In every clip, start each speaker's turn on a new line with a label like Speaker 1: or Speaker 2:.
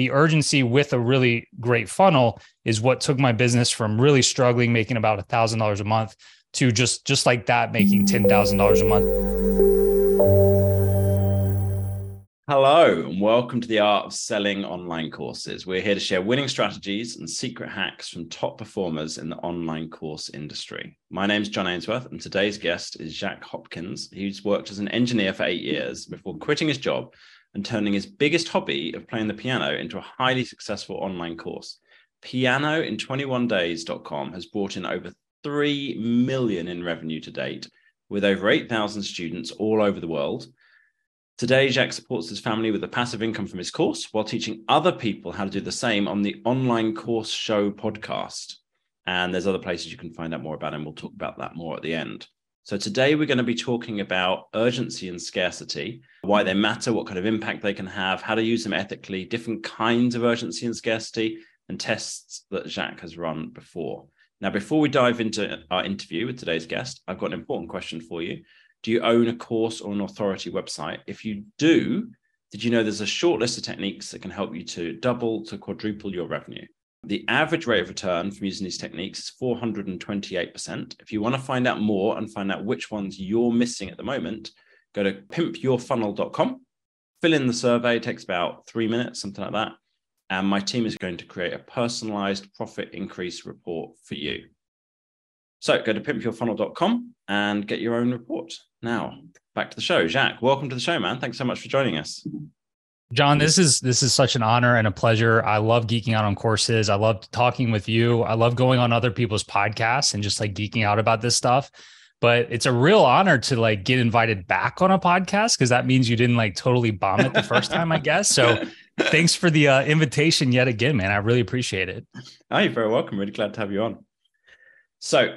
Speaker 1: the urgency with a really great funnel is what took my business from really struggling, making about a thousand dollars a month to just just like that, making ten thousand dollars a month.
Speaker 2: Hello, and welcome to the Art of Selling Online Courses. We're here to share winning strategies and secret hacks from top performers in the online course industry. My name is John Ainsworth, and today's guest is Jacques Hopkins. He's worked as an engineer for eight years before quitting his job and turning his biggest hobby of playing the piano into a highly successful online course. Pianoin21days.com has brought in over 3 million in revenue to date with over 8,000 students all over the world. Today, Jacques supports his family with a passive income from his course while teaching other people how to do the same on the Online Course Show podcast. And there's other places you can find out more about him. We'll talk about that more at the end. So today we're going to be talking about urgency and scarcity, why they matter, what kind of impact they can have, how to use them ethically, different kinds of urgency and scarcity, and tests that Jacques has run before. Now, before we dive into our interview with today's guest, I've got an important question for you. Do you own a course or an authority website? If you do, did you know there's a short list of techniques that can help you to double to quadruple your revenue? The average rate of return from using these techniques is 428%. If you want to find out more and find out which ones you're missing at the moment, go to pimpyourfunnel.com, fill in the survey. Takes about three minutes, something like that. And my team is going to create a personalized profit increase report for you. So go to pimpyourfunnel.com and get your own report. Now, back to the show. Jacques, welcome to the show, man. Thanks so much for joining us.
Speaker 1: John, this is this is such an honor and a pleasure. I love geeking out on courses. I love talking with you. I love going on other people's podcasts and just like geeking out about this stuff. But it's a real honor to like get invited back on a podcast because that means you didn't like totally bomb it the first time, I guess. So thanks for the uh, invitation yet again, man. I really appreciate it.
Speaker 2: Oh, you're very welcome. Really glad to have you on. So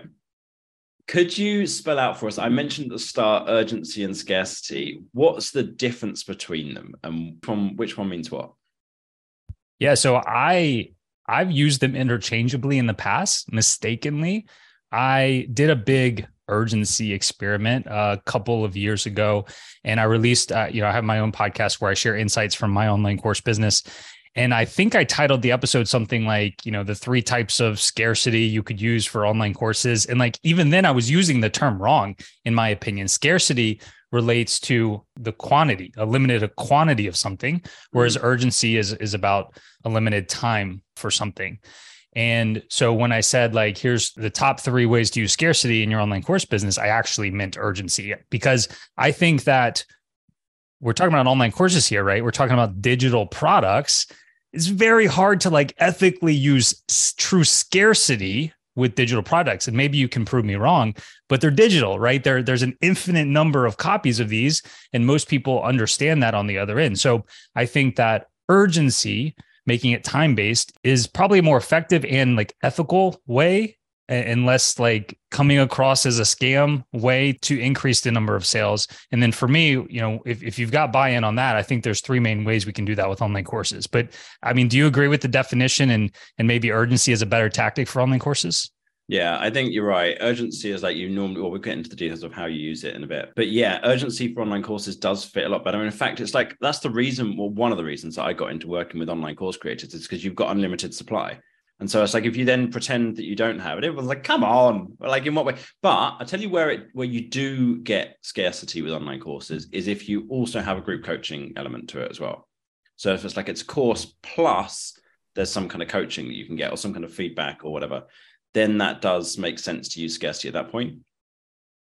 Speaker 2: could you spell out for us? I mentioned at the start urgency and scarcity. What's the difference between them and from which one means what?
Speaker 1: Yeah, so I I've used them interchangeably in the past, mistakenly. I did a big urgency experiment a couple of years ago and I released uh, you know I have my own podcast where I share insights from my online course business and I think I titled the episode something like, you know, the three types of scarcity you could use for online courses. And like, even then, I was using the term wrong, in my opinion. Scarcity relates to the quantity, a limited quantity of something, whereas mm-hmm. urgency is, is about a limited time for something. And so when I said, like, here's the top three ways to use scarcity in your online course business, I actually meant urgency because I think that we're talking about online courses here, right? We're talking about digital products it's very hard to like ethically use true scarcity with digital products and maybe you can prove me wrong but they're digital right? There there's an infinite number of copies of these and most people understand that on the other end. So i think that urgency making it time based is probably a more effective and like ethical way and less like coming across as a scam way to increase the number of sales. And then for me, you know, if, if you've got buy-in on that, I think there's three main ways we can do that with online courses. But I mean, do you agree with the definition and and maybe urgency is a better tactic for online courses?
Speaker 2: Yeah, I think you're right. Urgency is like you normally, well, we'll get into the details of how you use it in a bit. But yeah, urgency for online courses does fit a lot better. in fact, it's like that's the reason, well, one of the reasons that I got into working with online course creators is because you've got unlimited supply. And so it's like if you then pretend that you don't have it, everyone's like, come on. Like in what way? But I tell you where it where you do get scarcity with online courses is if you also have a group coaching element to it as well. So if it's like it's course plus there's some kind of coaching that you can get or some kind of feedback or whatever, then that does make sense to use scarcity at that point.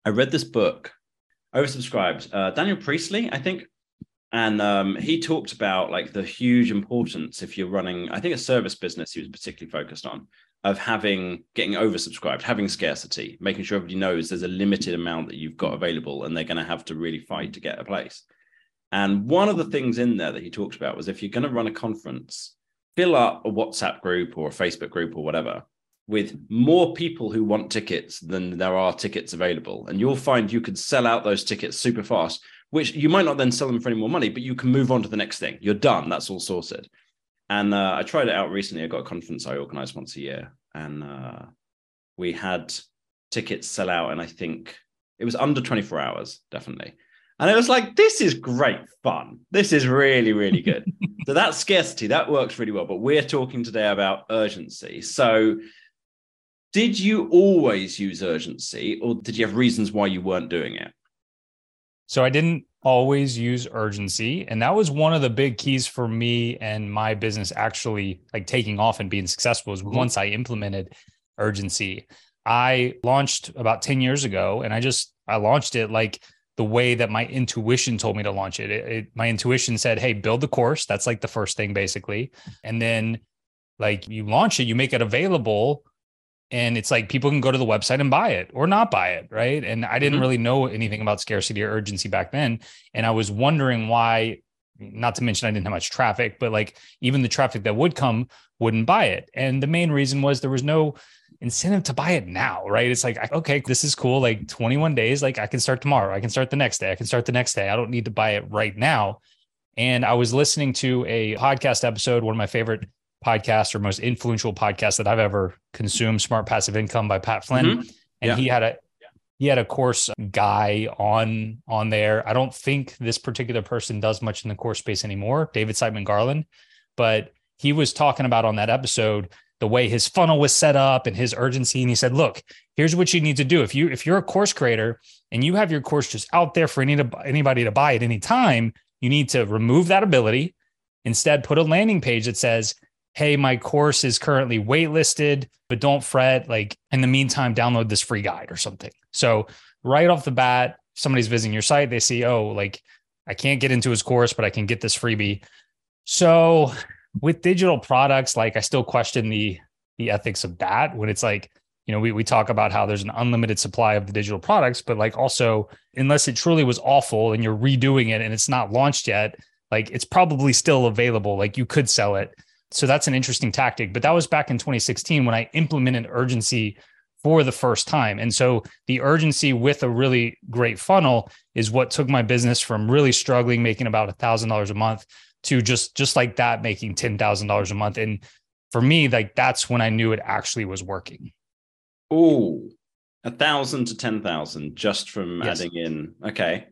Speaker 2: I read this book, oversubscribed. Uh, Daniel Priestley, I think, and um, he talked about like the huge importance if you're running i think a service business he was particularly focused on of having getting oversubscribed having scarcity making sure everybody knows there's a limited amount that you've got available and they're going to have to really fight to get a place. And one of the things in there that he talked about was if you're going to run a conference fill up a whatsapp group or a facebook group or whatever with more people who want tickets than there are tickets available. And you'll find you could sell out those tickets super fast which you might not then sell them for any more money, but you can move on to the next thing. You're done. That's all sorted. And uh, I tried it out recently. I got a conference I organize once a year, and uh, we had tickets sell out, and I think it was under 24 hours, definitely. And it was like, this is great fun. This is really, really good. so that scarcity, that works really well. But we're talking today about urgency. So did you always use urgency or did you have reasons why you weren't doing it?
Speaker 1: So I didn't always use urgency. And that was one of the big keys for me and my business actually like taking off and being successful is mm-hmm. once I implemented urgency. I launched about 10 years ago and I just I launched it like the way that my intuition told me to launch it. It, it. My intuition said, "Hey, build the course." That's like the first thing, basically, and then like you launch it, you make it available, and it's like people can go to the website and buy it or not buy it, right? And I didn't mm-hmm. really know anything about scarcity or urgency back then, and I was wondering why. Not to mention I didn't have much traffic, but like even the traffic that would come wouldn't buy it. And the main reason was there was no incentive to buy it now, right? It's like, okay, this is cool. Like 21 days, like I can start tomorrow. I can start the next day. I can start the next day. I don't need to buy it right now. And I was listening to a podcast episode, one of my favorite podcasts or most influential podcast that I've ever consumed, Smart Passive Income by Pat Flynn. Mm-hmm. And yeah. he had a he had a course guy on on there. I don't think this particular person does much in the course space anymore, David Siteman Garland, but he was talking about on that episode the way his funnel was set up and his urgency. And he said, look, here's what you need to do. If you if you're a course creator and you have your course just out there for any to, anybody to buy at any time, you need to remove that ability. Instead, put a landing page that says, Hey, my course is currently waitlisted, but don't fret. Like in the meantime, download this free guide or something. So right off the bat, somebody's visiting your site, they see, oh, like I can't get into his course, but I can get this freebie. So with digital products, like I still question the the ethics of that when it's like, you know, we, we talk about how there's an unlimited supply of the digital products, but like also, unless it truly was awful and you're redoing it and it's not launched yet, like it's probably still available. Like you could sell it. So that's an interesting tactic. But that was back in 2016 when I implemented urgency for the first time. And so the urgency with a really great funnel is what took my business from really struggling, making about a thousand dollars a month to just just like that making $10,000 a month and for me like that's when I knew it actually was working.
Speaker 2: Oh, a thousand to 10,000 just from yes. adding in. Okay.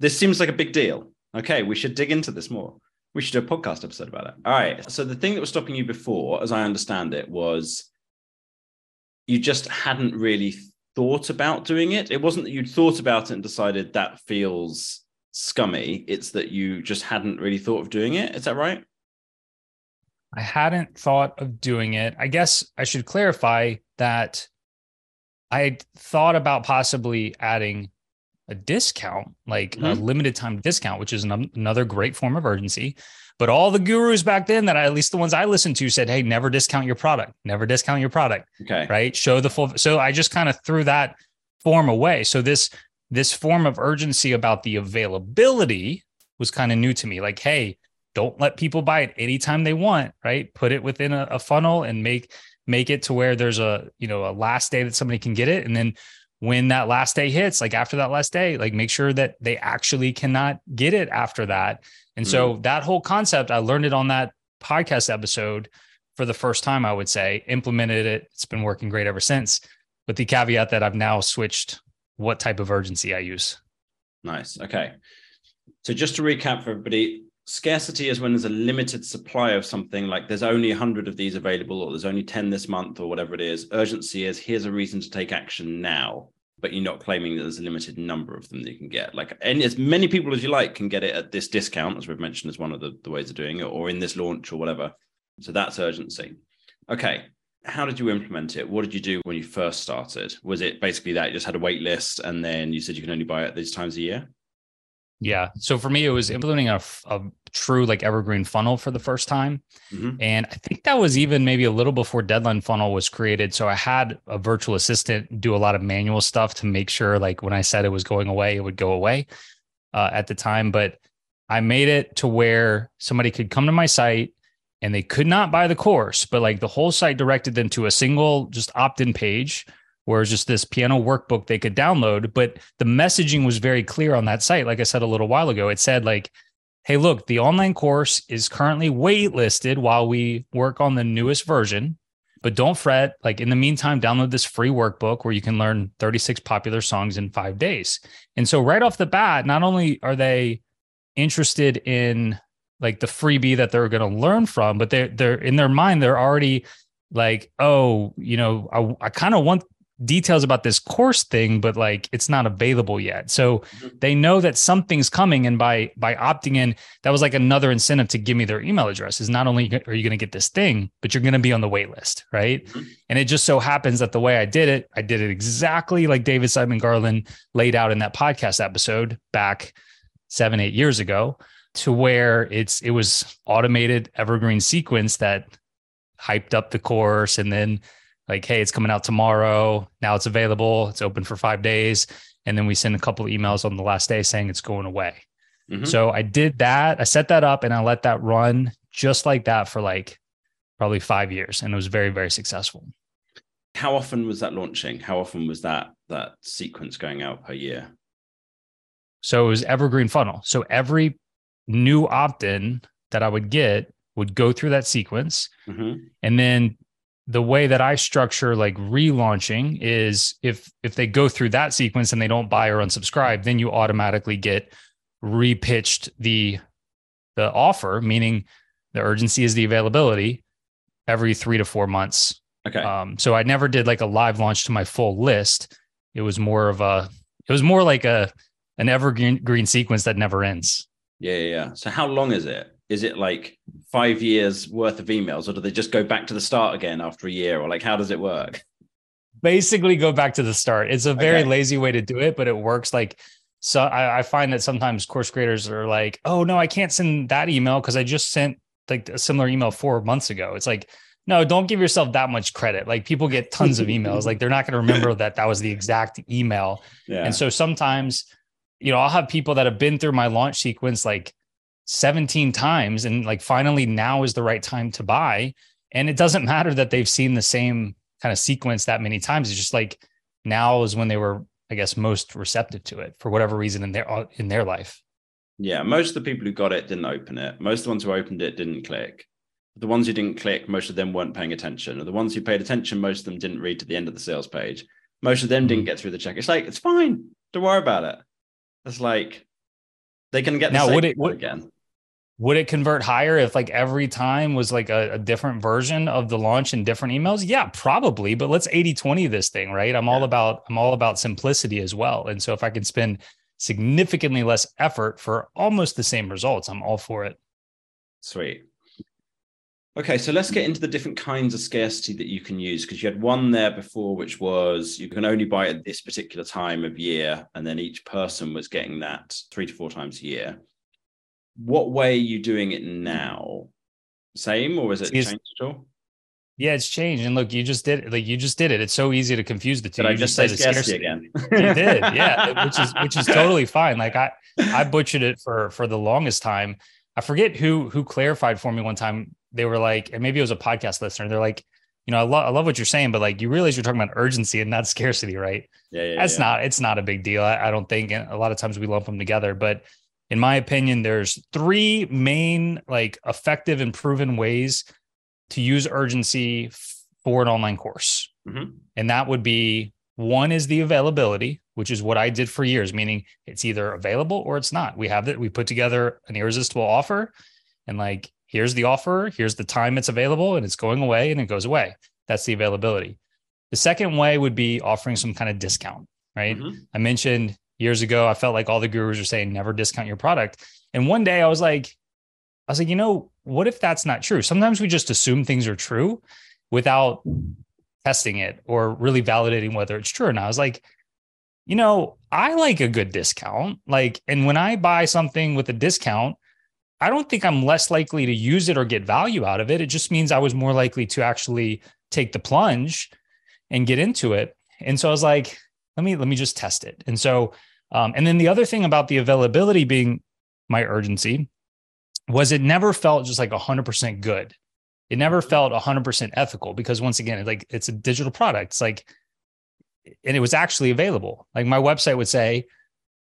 Speaker 2: This seems like a big deal. Okay. We should dig into this more. We should do a podcast episode about it. All right. So the thing that was stopping you before, as I understand it, was you just hadn't really thought about doing it. It wasn't that you'd thought about it and decided that feels scummy. It's that you just hadn't really thought of doing it. Is that right?
Speaker 1: I hadn't thought of doing it. I guess I should clarify that I thought about possibly adding a discount, like mm-hmm. a limited time discount, which is an, another great form of urgency. But all the gurus back then that I, at least the ones I listened to said, Hey, never discount your product, never discount your product.
Speaker 2: Okay.
Speaker 1: Right. Show the full. So I just kind of threw that form away. So this this form of urgency about the availability was kind of new to me. Like, hey, don't let people buy it anytime they want, right? Put it within a, a, funnel and make make it to where there's a you know a last day that somebody can get it, and then when that last day hits, like after that last day, like make sure that they actually cannot get it after that. And mm so that whole concept, I learned it on that podcast episode for the first time. I would say implemented it. It's been working great ever since. with the caveat that I've now switched what type of urgency I use.
Speaker 2: Nice. Okay. So just to recap for everybody, scarcity is when there's a limited supply of something like there's only 100 of these available or there's only 10 this month or whatever it is urgency is here's a reason to take action now but you're not claiming that there's a limited number of them that you can get like and as many people as you like can get it at this discount as we've mentioned as one of the, the ways of doing it or in this launch or whatever so that's urgency okay how did you implement it? What did you do when you first started? Was it basically that you just had a wait list and then you said you can only buy it these times a year?
Speaker 1: Yeah. So for me, it was implementing a, a true like evergreen funnel for the first time. Mm-hmm. And I think that was even maybe a little before deadline funnel was created. So I had a virtual assistant do a lot of manual stuff to make sure like when I said it was going away, it would go away uh, at the time. But I made it to where somebody could come to my site, and they could not buy the course, but like the whole site directed them to a single just opt in page where it's just this piano workbook they could download. But the messaging was very clear on that site. Like I said a little while ago, it said, like, hey, look, the online course is currently waitlisted while we work on the newest version. But don't fret. Like in the meantime, download this free workbook where you can learn 36 popular songs in five days. And so right off the bat, not only are they interested in like the freebie that they're going to learn from, but they're they're in their mind, they're already like, oh, you know, I, I kind of want details about this course thing but like it's not available yet so mm-hmm. they know that something's coming and by by opting in that was like another incentive to give me their email address is not only are you going to get this thing but you're going to be on the wait list right mm-hmm. and it just so happens that the way i did it i did it exactly like David Siteman Garland laid out in that podcast episode back seven eight years ago to where it's it was automated evergreen sequence that hyped up the course and then like, hey, it's coming out tomorrow. Now it's available. It's open for five days. And then we send a couple of emails on the last day saying it's going away. Mm-hmm. So I did that. I set that up and I let that run just like that for like probably five years. And it was very, very successful.
Speaker 2: How often was that launching? How often was that that sequence going out per year?
Speaker 1: So it was evergreen funnel. So every new opt-in that I would get would go through that sequence. Mm-hmm. And then the way that I structure like relaunching is if if they go through that sequence and they don't buy or unsubscribe, then you automatically get repitched the the offer, meaning the urgency is the availability every three to four months.
Speaker 2: Okay. Um,
Speaker 1: so I never did like a live launch to my full list. It was more of a it was more like a an evergreen green sequence that never ends.
Speaker 2: Yeah, yeah, yeah. So how long is it? Is it like five years worth of emails or do they just go back to the start again after a year or like how does it work?
Speaker 1: Basically go back to the start. It's a very okay. lazy way to do it but it works like so I, I, find that sometimes course creators are like oh no i can't send that email because i just sent like a similar email four months ago. It's like no don't give yourself that much credit. Like people get tons of emails. Like they're not going to remember that that was the exact email. Yeah. and so sometimes you know i'll have people that have been through my launch sequence like 17 times and like finally now is the right time to buy. And it doesn't matter that they've seen the same kind of sequence that many times. It's just like now is when they were i guess most receptive to it for whatever reason in their uh, in their life.
Speaker 2: Yeah most of the people who got it didn't open it. Most of the ones who opened it didn't click. The ones who didn't click most of them weren't paying attention. Or the ones who paid attention most of them didn't read to the end of the sales page. Most of them didn't mm. get through the check. It's like it's fine. Don't worry about it. It's like they can get the now would it would, again
Speaker 1: would it convert higher if like every time was like a, a, different version of the launch and different emails? Yeah probably but let's 80 20 this thing right? I'm yeah. all about i'm all about simplicity as well. And so if i can spend significantly less effort for almost the same results i'm all for it.
Speaker 2: Sweet. Okay so let's get into the different kinds of scarcity that you can use because you had one there before which was you can only buy at this particular time of year and then each person was getting that three to four times a year what way are you doing it now? Same or is it changed at all?
Speaker 1: Yeah, it's changed. And look, you just did it. Like you just did it. It's so easy to confuse the two.
Speaker 2: Did
Speaker 1: you
Speaker 2: I just, just say scarcity, again?
Speaker 1: you did, yeah. Which is which is totally fine. Like I I butchered it for for the longest time. I forget who who clarified for me one time. They were like, and maybe it was a podcast listener. They're like, you know, I love I love what you're saying, but like you realize you're talking about urgency and not scarcity, right?
Speaker 2: Yeah, yeah
Speaker 1: That's
Speaker 2: yeah.
Speaker 1: not it's not a big deal. I, I don't think. And a lot of times we lump them together, but in my opinion, there's three main, like effective and proven ways to use urgency for an online course. Mm-hmm. And that would be one is the availability, which is what I did for years, meaning it's either available or it's not. We have that, we put together an irresistible offer and like, here's the offer, here's the time it's available, and it's going away and it goes away. That's the availability. The second way would be offering some kind of discount, right? Mm-hmm. I mentioned years ago, I felt like all the gurus were saying never discount your product. And one day I was like, I was like, you know, what if that's not true? Sometimes we just assume things are true without testing it or really validating whether it's true. And I was like, you know, I like a good discount. Like, and when I buy something with a discount, I don't think I'm less likely to use it or get value out of it. It just means I was more likely to actually take the plunge and get into it. And so I was like, let me let me just test it. And so um, and then the other thing about the availability being my urgency was it never felt just like 100% good. It never felt 100% ethical because once again, like it's a digital product. It's like, and it was actually available. Like my website would say,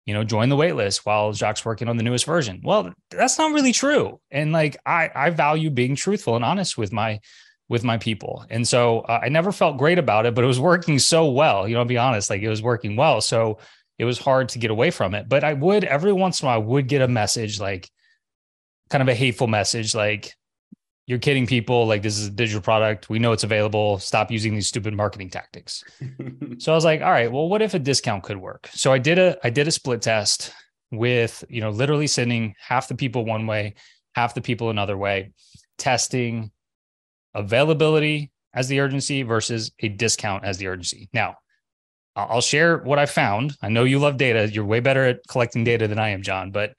Speaker 1: you know, join the waitlist while Jacques working on the newest version. Well, that's not really true. And like I, I value being truthful and honest with my with my people. And so uh, I never felt great about it, but it was working so well. You know, I'll be honest, like it was working well. So it was hard to get away from it. But I would every once in a while I would get a message like kind of a hateful message like you're kidding people. Like this is a digital product. We know it's available. Stop using these stupid marketing tactics. So i was like all right well what if a discount could work? So i did a i did a split test with you know literally sending half the people one way half the people another way testing availability as the urgency versus a discount as the urgency. Now i'll share what i found i know you love data you're way better at collecting data than i am john but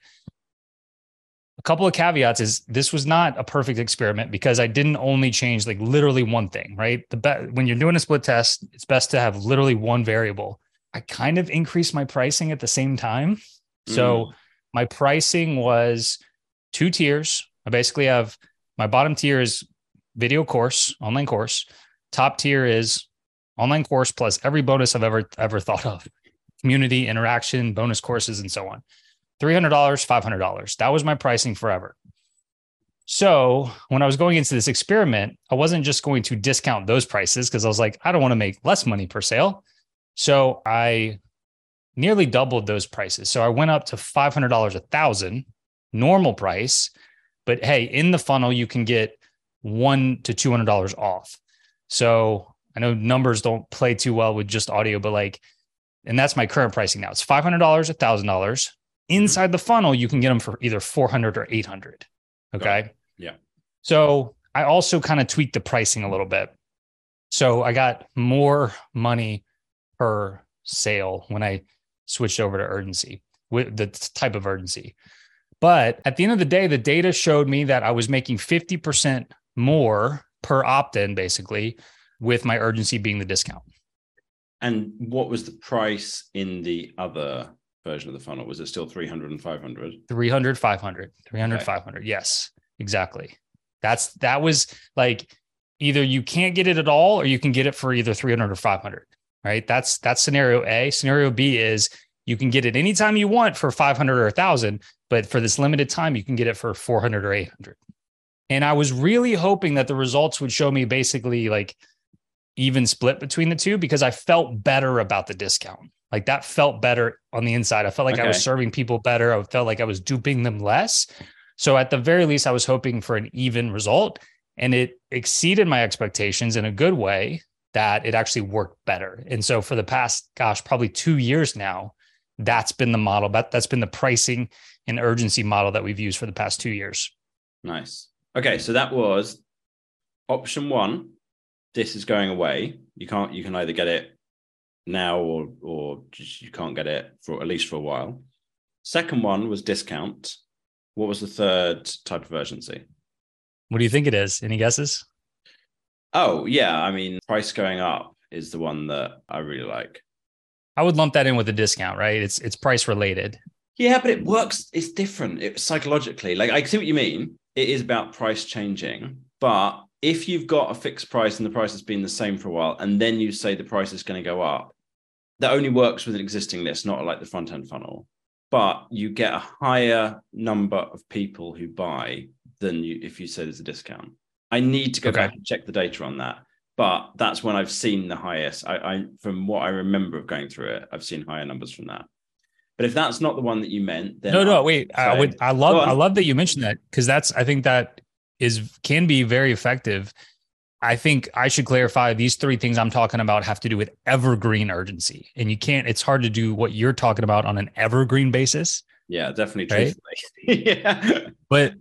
Speaker 1: a couple of caveats is this was not a perfect experiment because I didn't only change like literally one thing, right? The be- when you're doing a split test, it's best to have literally one variable. I kind of increased my pricing at the same time. So mm. my pricing was two tiers. I basically have my bottom tier is video course, online course. Top tier is online course plus every bonus I've ever ever thought of. Community interaction, bonus courses and so on. $300, $500. That was my pricing forever. So when I was going into this experiment, I wasn't just going to discount those prices because I was like, I don't want to make less money per sale. So I nearly doubled those prices. So I went up to $500 a thousand normal price. But hey, in the funnel, you can get one to $200 off. So I know numbers don't play too well with just audio, but like, and that's my current pricing now. It's $500, a $1,000 Mm-hmm. Inside the funnel, you can get them for either 400 or 800. Okay.
Speaker 2: Yeah.
Speaker 1: So I also kind of tweaked the pricing a little bit. So I got more money per sale when I switched over to urgency with the type of urgency. But at the end of the day, the data showed me that I was making 50% more per opt in basically with my urgency being the discount.
Speaker 2: And what was the price in the other version of the funnel? Was it still 300 and 500?
Speaker 1: 300, 500, 300, okay. 500. Yes, exactly. That's that was like either you can't get it at all or you can get it for either 300 or 500, right? That's that's scenario A. Scenario B is you can get it anytime you want for 500 or 1000, but for this limited time you can get it for 400 or 800. And I was really hoping that the results would show me basically like even split between the two because I felt better about the discount. Like that felt better on the inside. I felt like okay. I was serving people better. I felt like I was duping them less. So at the very least, I was hoping for an even result. And it exceeded my expectations in a good way that it actually worked better. And so for the past, gosh, probably two years now, that's been the model. That, that's been the pricing and urgency model that we've used for the past two years.
Speaker 2: Nice. Okay. So that was option one. This is going away. You can't, you can either get it now or or you can't get it for at least for a while. Second one was discount. What was the third type of urgency?
Speaker 1: What do you think it is? Any guesses?
Speaker 2: Oh, yeah. I mean, price going up is the one that I really like.
Speaker 1: I would lump that in with a discount, right? It's it's price related.
Speaker 2: Yeah, but it works. It's different. It psychologically. Like I see what you mean. It is about price changing, but if you've got a fixed price and the price has been the same for a while, and then you say the price is going to go up, that only works with an existing list, not like the front end funnel. But you get a higher number of people who buy than you if you say there's a discount. I need to go okay. back and check the data on that. But that's when I've seen the highest. I, I from what I remember of going through it, I've seen higher numbers from that. But if that's not the one that you meant, then
Speaker 1: no, no, wait. I would. I love. I love that you mentioned that because that's. I think that is can be very effective. I think I should clarify these three things I'm talking about have to do with evergreen urgency. And you can't, it's hard to do what you're talking about on an evergreen basis.
Speaker 2: Yeah, definitely. Right?
Speaker 1: yeah. But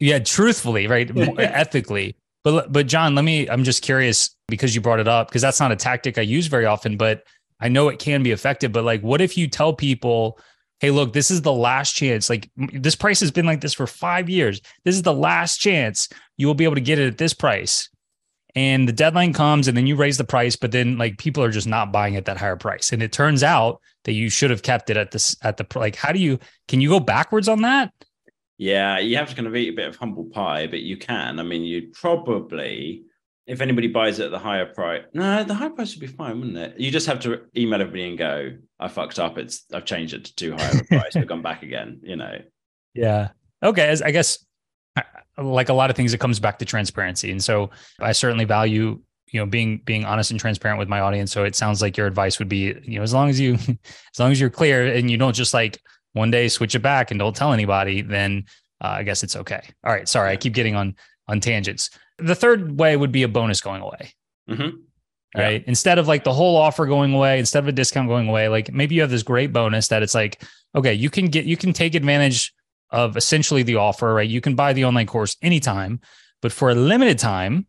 Speaker 1: yeah, truthfully, right? ethically. But, but John, let me, I'm just curious because you brought it up, because that's not a tactic I use very often, but I know it can be effective. But like, what if you tell people, hey, look, this is the last chance. Like this price has been like this for five years. This is the last chance you will be able to get it at this price. And the deadline comes and then you raise the price, but then like people are just not buying at that higher price. And it turns out that you should have kept it at this at the like, how do you can you go backwards on that?
Speaker 2: Yeah, you have to kind of eat a bit of humble pie, but you can. I mean, you'd probably if anybody buys it at the higher price, no, the higher price would be fine, wouldn't it? You just have to email everybody and go, I fucked up. It's I've changed it to too high of a price. We've gone back again, you know.
Speaker 1: Yeah. Okay. As I guess like a lot of things, it comes back to transparency. And so I certainly value you know being being honest and transparent with my audience so it sounds like your advice would be you know as long as you as long as you're clear and you don't just like one day switch it back and don't tell anybody then uh, i guess it's okay all right sorry i keep getting on on tangents the third way would be a bonus going away
Speaker 2: Mhm.
Speaker 1: right
Speaker 2: Yeah.
Speaker 1: instead of like the whole offer going away instead of a discount going away like maybe you have this great bonus that it's like okay you can get you can take advantage of essentially the offer right you can buy the online course anytime but for a limited time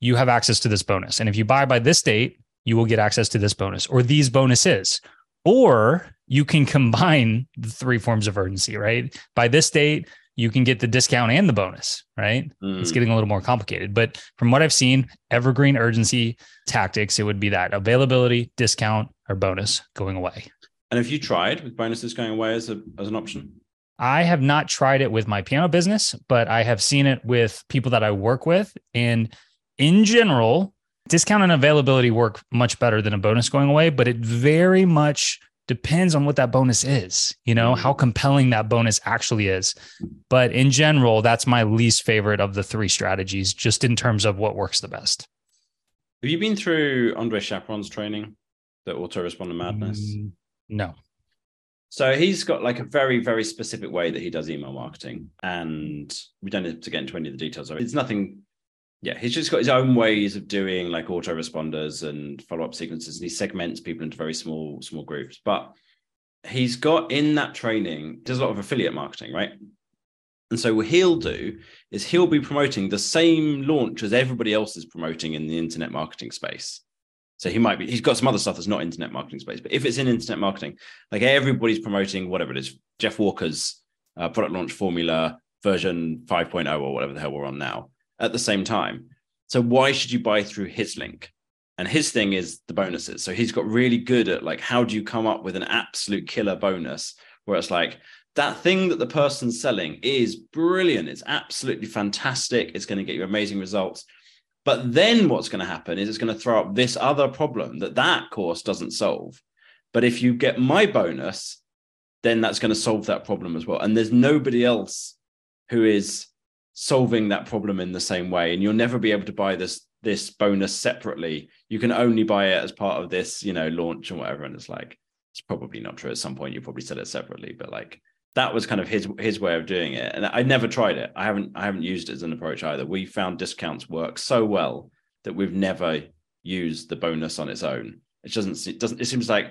Speaker 1: you have access to this bonus and if you buy by this date you will get access to this bonus or these bonuses or you can combine the three forms of urgency right by this date you can get the discount and the bonus right it's
Speaker 2: Mm.
Speaker 1: getting a little more complicated. But from what I've seen, evergreen urgency tactics, it would be that availability, discount, or bonus going away.
Speaker 2: And have you tried with bonuses going away as a as an option?
Speaker 1: I have not tried it with my piano business, but I have seen it with people that I work with. And in general, discount and availability work much better than a bonus going away, but it very much depends on what that bonus is, you know, how compelling that bonus actually is. But in general, that's my least favorite of the three strategies, just in terms of what works the best.
Speaker 2: Have you been through Andre Chaperon's training, the autoresponder madness?
Speaker 1: Mm, No.
Speaker 2: So he's got like a very, very specific way that he does email marketing. And we don't need to get into any of the details of it. It's nothing, yeah, he's just got his own ways of doing like autoresponders and follow-up sequences. And he segments people into very small, small groups. But he's got in that training, does a lot of affiliate marketing, right? And so what he'll do is he'll be promoting the same launch as everybody else is promoting in the internet marketing space. So he might be, he's got some other stuff that's not internet marketing space, but if it's in internet marketing, like everybody's promoting whatever it is, Jeff Walker's uh, product launch formula version 5.0 or whatever the hell we're on now at the same time. So why should you buy through his link? And his thing is the bonuses. So he's got really good at like, how do you come up with an absolute killer bonus where it's like, that thing that the person's selling is brilliant. It's absolutely fantastic. It's going to get you amazing results. But then what's going to happen is it's going to throw up this other problem that that course doesn't solve. But if you get my bonus, then that's going to solve that problem as well. And there's nobody else who is solving that problem in the same way. And you'll never be able to buy this this bonus separately. You can only buy it as part of this, you know, launch or whatever. And it's like it's probably not true. At some point, you probably sell it separately, but like that was kind of his his way of doing it and i never tried it i haven't i haven't used it as an approach either we found discounts work so well that we've never used the bonus on its own it doesn't it doesn't it seems like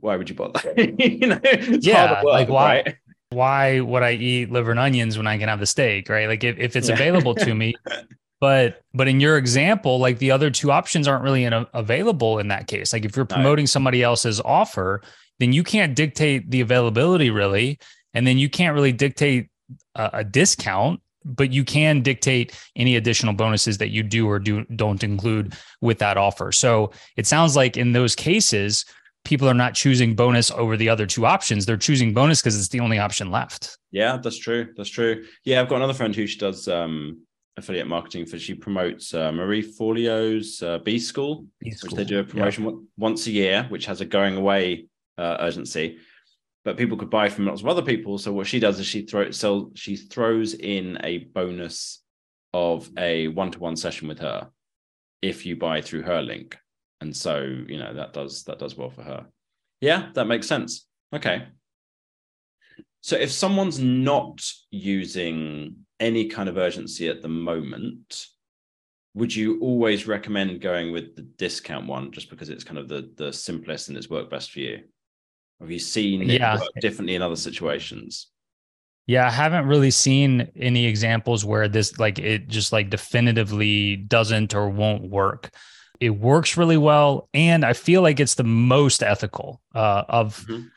Speaker 2: why would you bother you know it's
Speaker 1: Yeah,
Speaker 2: work,
Speaker 1: like, why-
Speaker 2: right?
Speaker 1: Why would I eat liver and onions when I can have the steak, right? Like if, if it's
Speaker 2: Yeah.
Speaker 1: available to me. But but in your example, like the other two options aren't really in, available in that case. Like if you're promoting somebody else's offer, then you can't dictate the availability really, and then you can't really dictate a, a discount. But you can dictate any additional bonuses that you do or do don't include with that offer. So it sounds like in those cases, people are not choosing bonus over the other two options. They're choosing bonus because it's the only option left.
Speaker 2: Yeah, that's true. That's true. Yeah, I've got another friend who she does um, affiliate marketing for. She promotes uh, Marie Forleo's uh, B School, which they do a promotion on- once a year, which has a going away uh, urgency. But people could buy from lots of other people. So what she does is she throws so she throws in a bonus of a one to one session with her if you buy through her link, and so you know that does that does well for her. Yeah, that makes sense. Okay. So if someone's not using any kind of urgency at the moment, would you always recommend going with the discount one just because it's kind of the the simplest and it's worked best for you? Have you seen it
Speaker 1: Yeah.
Speaker 2: differently in other situations?
Speaker 1: Yeah, I haven't really seen any examples where this like it just like definitively doesn't or won't work. It works really well, and I feel like it's the most ethical uh, of.
Speaker 2: Mhm.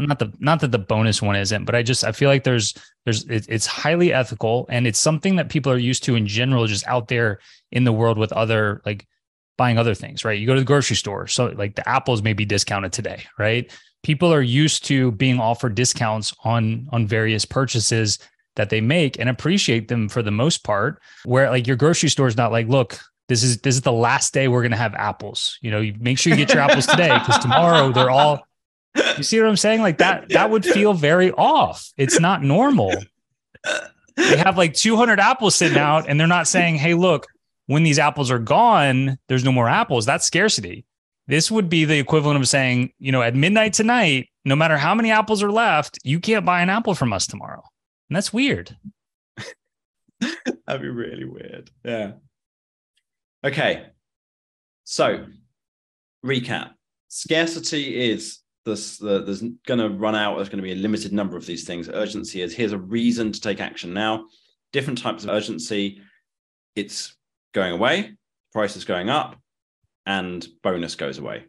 Speaker 1: Not the not that the bonus one isn't, but I just I feel like there's there's it, it's highly ethical and it's something that people are used to in general, just out there in the world with other like buying other things, right? You go to the grocery store, so like the apples may be discounted today, right? people are used to being offered discounts on on various purchases that they make and appreciate them for the most part where like your grocery store is not like look this is this is the last day we're going to have apples you know you make sure you get your apples today because tomorrow they're all you see what i'm saying like that that would feel very off it's not normal they have like 200 apples sitting out and they're not saying, hey, look, when these apples are gone, there's no more apples. That's scarcity. This would be the equivalent of saying, you know, at midnight tonight, no matter how many apples are left, you can't buy an apple from us tomorrow. And that's weird.
Speaker 2: That'd be really weird. Yeah. Okay. So, recap scarcity is this, the, there's going to run out. There's going to be a limited number of these things. Urgency is here's a reason to take action now. Different types of urgency. It's going away, price is going up, and bonus goes away.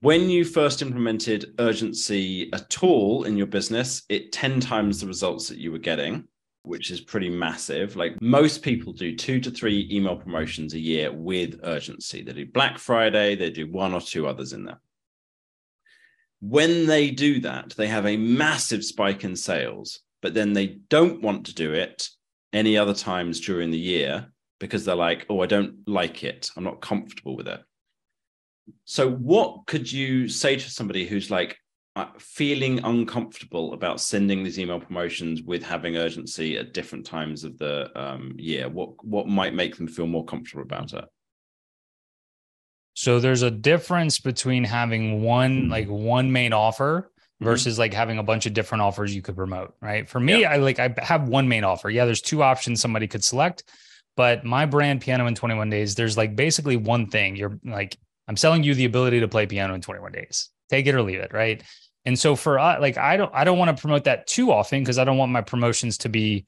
Speaker 2: When you first implemented urgency at all in your business, it 10 times the results that you were getting, which is pretty massive. Like most people do two to three email promotions a year with urgency. They do Black Friday, they do one or two others in there. When they do that, they have a massive spike in sales, but then they don't want to do it any other times during the year because they're like, oh, I don't like it. I'm not comfortable with it. So, what could you say to somebody who's like feeling uncomfortable about sending these email promotions with having urgency at different times of the um, year? What what might make them feel more comfortable about it?
Speaker 1: So there's a difference between having one like one main offer mm-hmm. versus mm-hmm. like having a bunch of different offers you could promote, right? For me, yeah. I like I have one main offer. Yeah, there's two options somebody could select, but my brand piano in 21 days, there's like basically one thing. You're like I'm selling you the ability to play piano in 21 days. Take it or leave it, right? And so for uh, like I don't I don't want to promote that too often because I don't want my promotions to be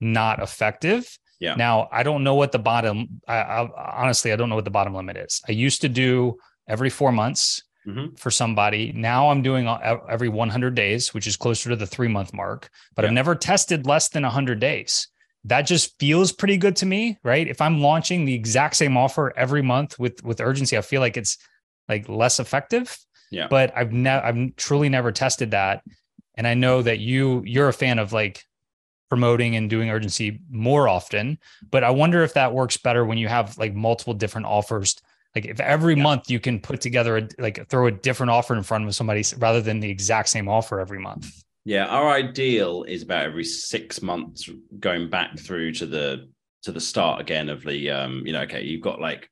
Speaker 1: not effective.
Speaker 2: Yeah.
Speaker 1: Now I don't know what the bottom. I, I, honestly I don't know what the bottom limit is. I used to do every four months mm-hmm. for somebody. Now I'm doing every 100 days, which is closer to the three month mark. But yeah. I've never tested less than 100 days. That just feels pretty good to me, right? If I'm launching the exact same offer every month with with urgency, I feel like it's like less effective.
Speaker 2: Yeah.
Speaker 1: But I've never I've truly never tested that. And I know that you you're a fan of like promoting and doing urgency more often. But I wonder if that works better when you have like multiple different offers. Like if every yeah. month you can put together a, like throw a different offer in front of somebody rather than the exact same offer every month.
Speaker 2: Yeah, our ideal is about every six months going back through to the to the start again of the um, you know, okay, you've got like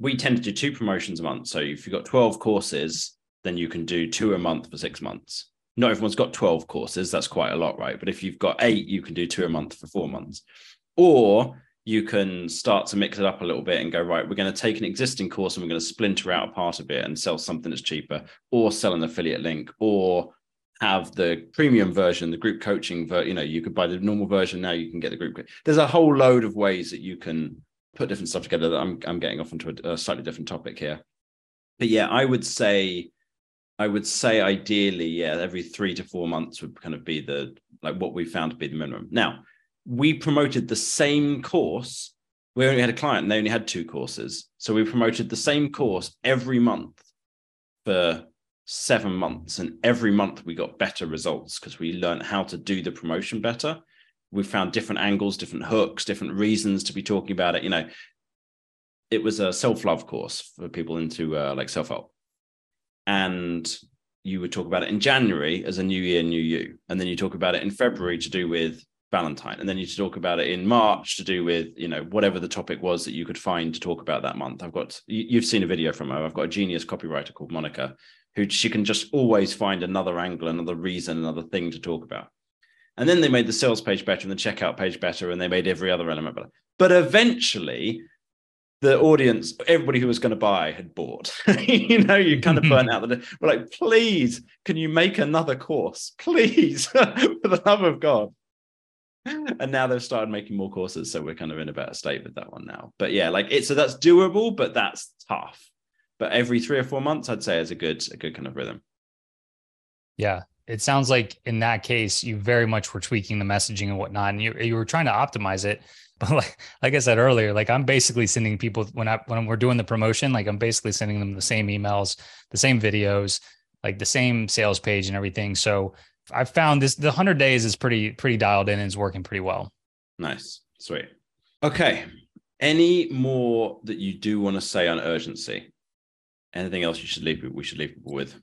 Speaker 2: we tend to do two promotions a month. So if you've got 12 courses, then you can do two a month for six months not everyone's got 12 courses. That's quite a lot, right? But if you've got eight, you can do two a month for four months. Or you can start to mix it up a little bit and go, right, we're going to take an existing course and we're going to splinter out a part of it and sell something that's cheaper, or sell an affiliate link, or have the premium version, the group coaching, ver- you know, you could buy the normal version. Now you can get the group. There's a whole load of ways that you can put different stuff together that I'm, I'm getting off into a, a slightly different topic here. But yeah, I would say I would say ideally, yeah, every three to four months would kind of be the like what we found to be the minimum. Now, we promoted the same course. We only had a client and they only had two courses. So we promoted the same course every month for seven months. And every month we got better results because we learned how to do the promotion better. We found different angles, different hooks, different reasons to be talking about it. You know, it was a self love course for people into uh, like self help and you would talk about it in January as a new year, new you. And then you talk about it in February to do with Valentine. And then you talk about it in March to do with, you know, whatever the topic was that you could find to talk about that month. I've got, you've seen a video from her. I've got a genius copywriter called Monica who she can just always find another angle, another reason, another thing to talk about. And then they made the sales page better and the checkout page better, and they made every other element better. But eventually, the audience, everybody who was going to buy had bought. you know, you kind of burn out the. We're like, please, can you make another course, please, for the love of God? And now they've started making more courses, so we're kind of in a better state with that one now. But yeah, like it. So that's doable, but that's tough. But every three or four months, I'd say is a good, a good kind of rhythm.
Speaker 1: Yeah, it sounds like in that case, you very much were tweaking the messaging and whatnot, and you you were trying to optimize it but like like I said earlier, like I'm basically sending people when I when we're doing the promotion, like I'm basically sending them the same emails, the same videos, like the same sales page and everything. So I've found this the 100 days is pretty pretty dialed in and is working pretty well.
Speaker 2: Nice. Sweet. Okay. Any more that you do want to say on urgency? Anything else you should leave we should leave people with?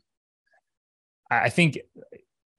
Speaker 1: I think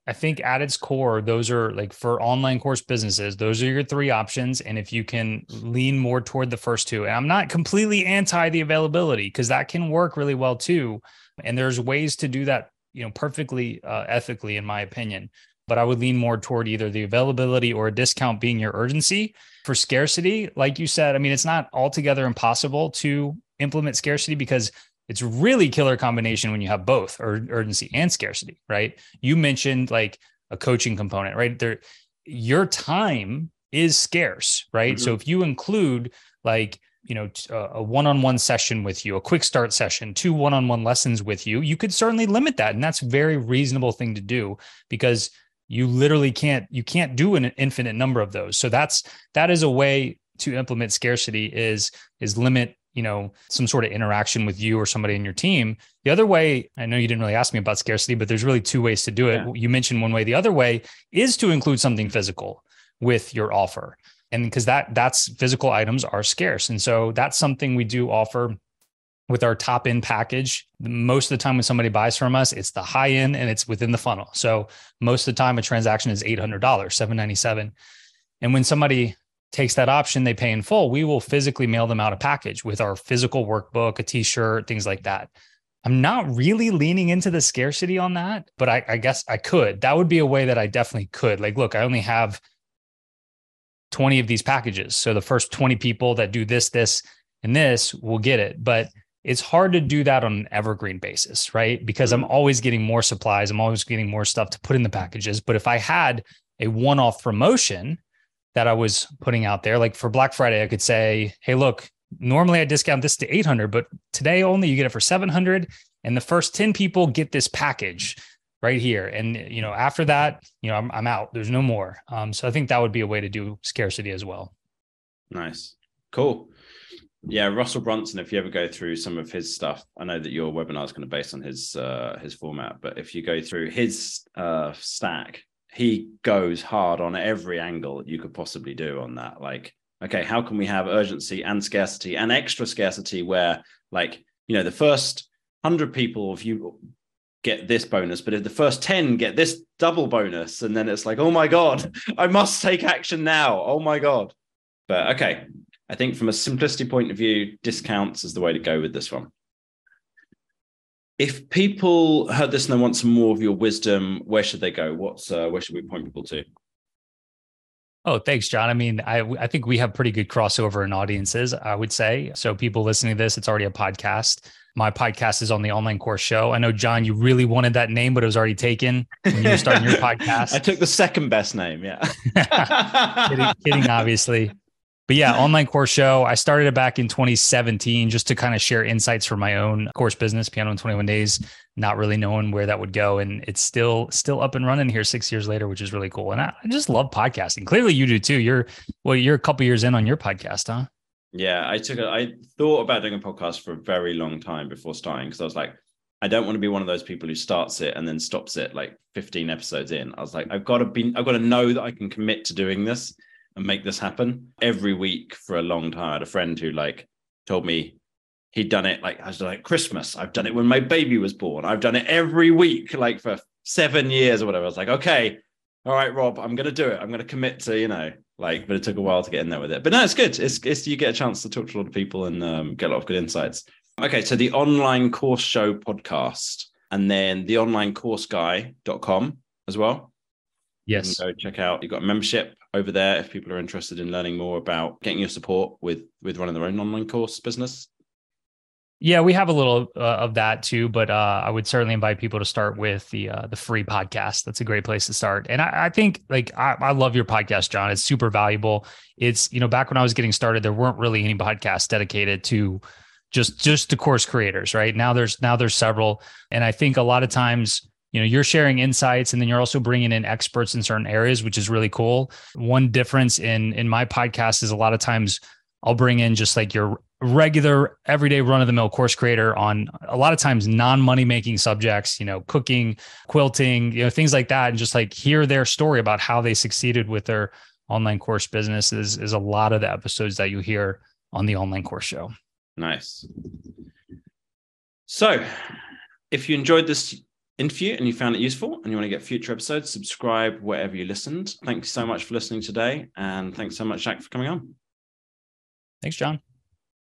Speaker 1: I think at its core, those are like for online course businesses, those are your three options. And if you can lean more toward the first two, and I'm not completely anti the availability because that can work really well too. And there's ways to do that, you know, perfectly uh, ethically, in my opinion. But I would lean more toward either the availability or a discount being your urgency. For scarcity, like you said, I mean, it's not altogether impossible to implement scarcity because it's really killer combination when you have both urgency and scarcity, right? You mentioned like a coaching component, right? There, your time is scarce, right? Mm-hmm. So if you include like you know a one-on-one session with you a quick start session two one-on-one lessons with you you could certainly limit that and that's a very reasonable thing to do because you literally can't you can't do an infinite number of those so that's that is a way to implement scarcity is is limit you know some sort of interaction with you or somebody in your team. The other way i know you didn't really ask me about scarcity but there's really two ways to do it. Yeah. you mentioned one way. The other way is to include something physical with your offer. And because that that's physical items are scarce. And so that's something we do offer with our top end package. Most of the time when somebody buys from us it's the high end and it's within the funnel. So most of the time a transaction is $800 797 and when somebody takes that option, they pay in full, we will physically mail them out a package with our physical workbook, a t-shirt, things like that. I'm not really leaning into the scarcity on that, but I, I guess I could. That would be a way that I definitely could. Like, look, I only have 20 of these packages. So the first 20 people that do this, this, and this will get it. But it's hard to do that on an evergreen basis, right? Because I'm mm-hmm. always getting more supplies, I'm always getting more stuff to put in the packages. But if I had a one off promotion that I was putting out there. Like for Black Friday, I could say, hey, look, normally I discount this to 800, but today only you get it for 700. And the first 10 people get this package right here. And, you know, after that, you know, I'm, I'm out. There's no more. Um, so I think that would be a way to do scarcity as well.
Speaker 2: Nice. Cool. Yeah, Russell Brunson. If you ever go through some of his stuff, I know that your webinar is going to be based on his uh, his format, but if you go through his uh, stack, he goes hard on every angle you could possibly do on that. Like, okay, how can we have urgency and scarcity and extra scarcity where, like, you know, the first hundred people, if you get this bonus, but if the first 10 get this double bonus, and then it's like, oh my God, I must take action now. Oh my God. But okay, I think from a simplicity point of view, discounts is the way to go with this one if people heard this and they want some more of your wisdom, where should they go? What's uh, where should we point people to?
Speaker 1: Oh, thanks, John. I mean, I I think we have pretty good crossover in audiences. I would say so. People listening to this, it's already a podcast. My podcast is on the online course show. I know, John, you really wanted that name, but it was already taken when you were starting your podcast.
Speaker 2: I took the second best name. Yeah,
Speaker 1: kidding, kidding, obviously but yeah, online course show. I started it back in 2017 just to kind of share insights for my own course business, Piano in 21 Days, not really knowing where that would go. And it's still still up and running here six years later, which is really cool. And I, I just love podcasting. Clearly you do too. You're well, you're a couple years in on your podcast, huh?
Speaker 2: Yeah, I took a, I thought about doing a podcast for a very long time before starting because I was like, I don't want to be one of those people who starts it and then stops it like 15 episodes in. I was like, I've got to be, I've got to know that I can commit to doing this and make this happen every week for a long time. I had a friend who like told me he'd done it like I was like Christmas. I've done it when my baby was born. I've done it every week, like for seven years or whatever. I was like, okay, all right, Rob, I'm gonna do it. I'm gonna commit to, you know, like, but it took a while to get in there with it. But no, it's good. It's, it's you get a chance to talk to a lot of people and um, get a lot of good insights. Okay, so the online course show podcast and then the online course guy.com as well.
Speaker 1: Yes.
Speaker 2: go check out. You've got a membership over there if people are interested in learning more about getting your support with with running their own online course business.
Speaker 1: Yeah, we have a little uh, of that too, but uh, I would certainly invite people to start with the uh, the free podcast. That's a great place to start. And I, I think like I, I, love your podcast, John. It's super valuable. It's you know back when I was getting started, there weren't really any podcasts dedicated to just just to course creators. Right now, there's now there's several, and I think a lot of times you know you're sharing insights and then you're also bringing in experts in certain areas which is really cool. One difference in in my podcast is a lot of times i'll bring in just like your regular everyday run of the mill course creator on a lot of times non money making subjects you know cooking quilting you know things like that and just like hear their story about how they succeeded with their online course business is is a lot of the episodes that you hear on the online course show.
Speaker 2: Nice. So if you enjoyed this interview and you found it useful and you want to get future episodes, subscribe wherever you listened. Thanks so much for listening today. And thanks so much, Jacques, for coming on.
Speaker 1: Thanks, John.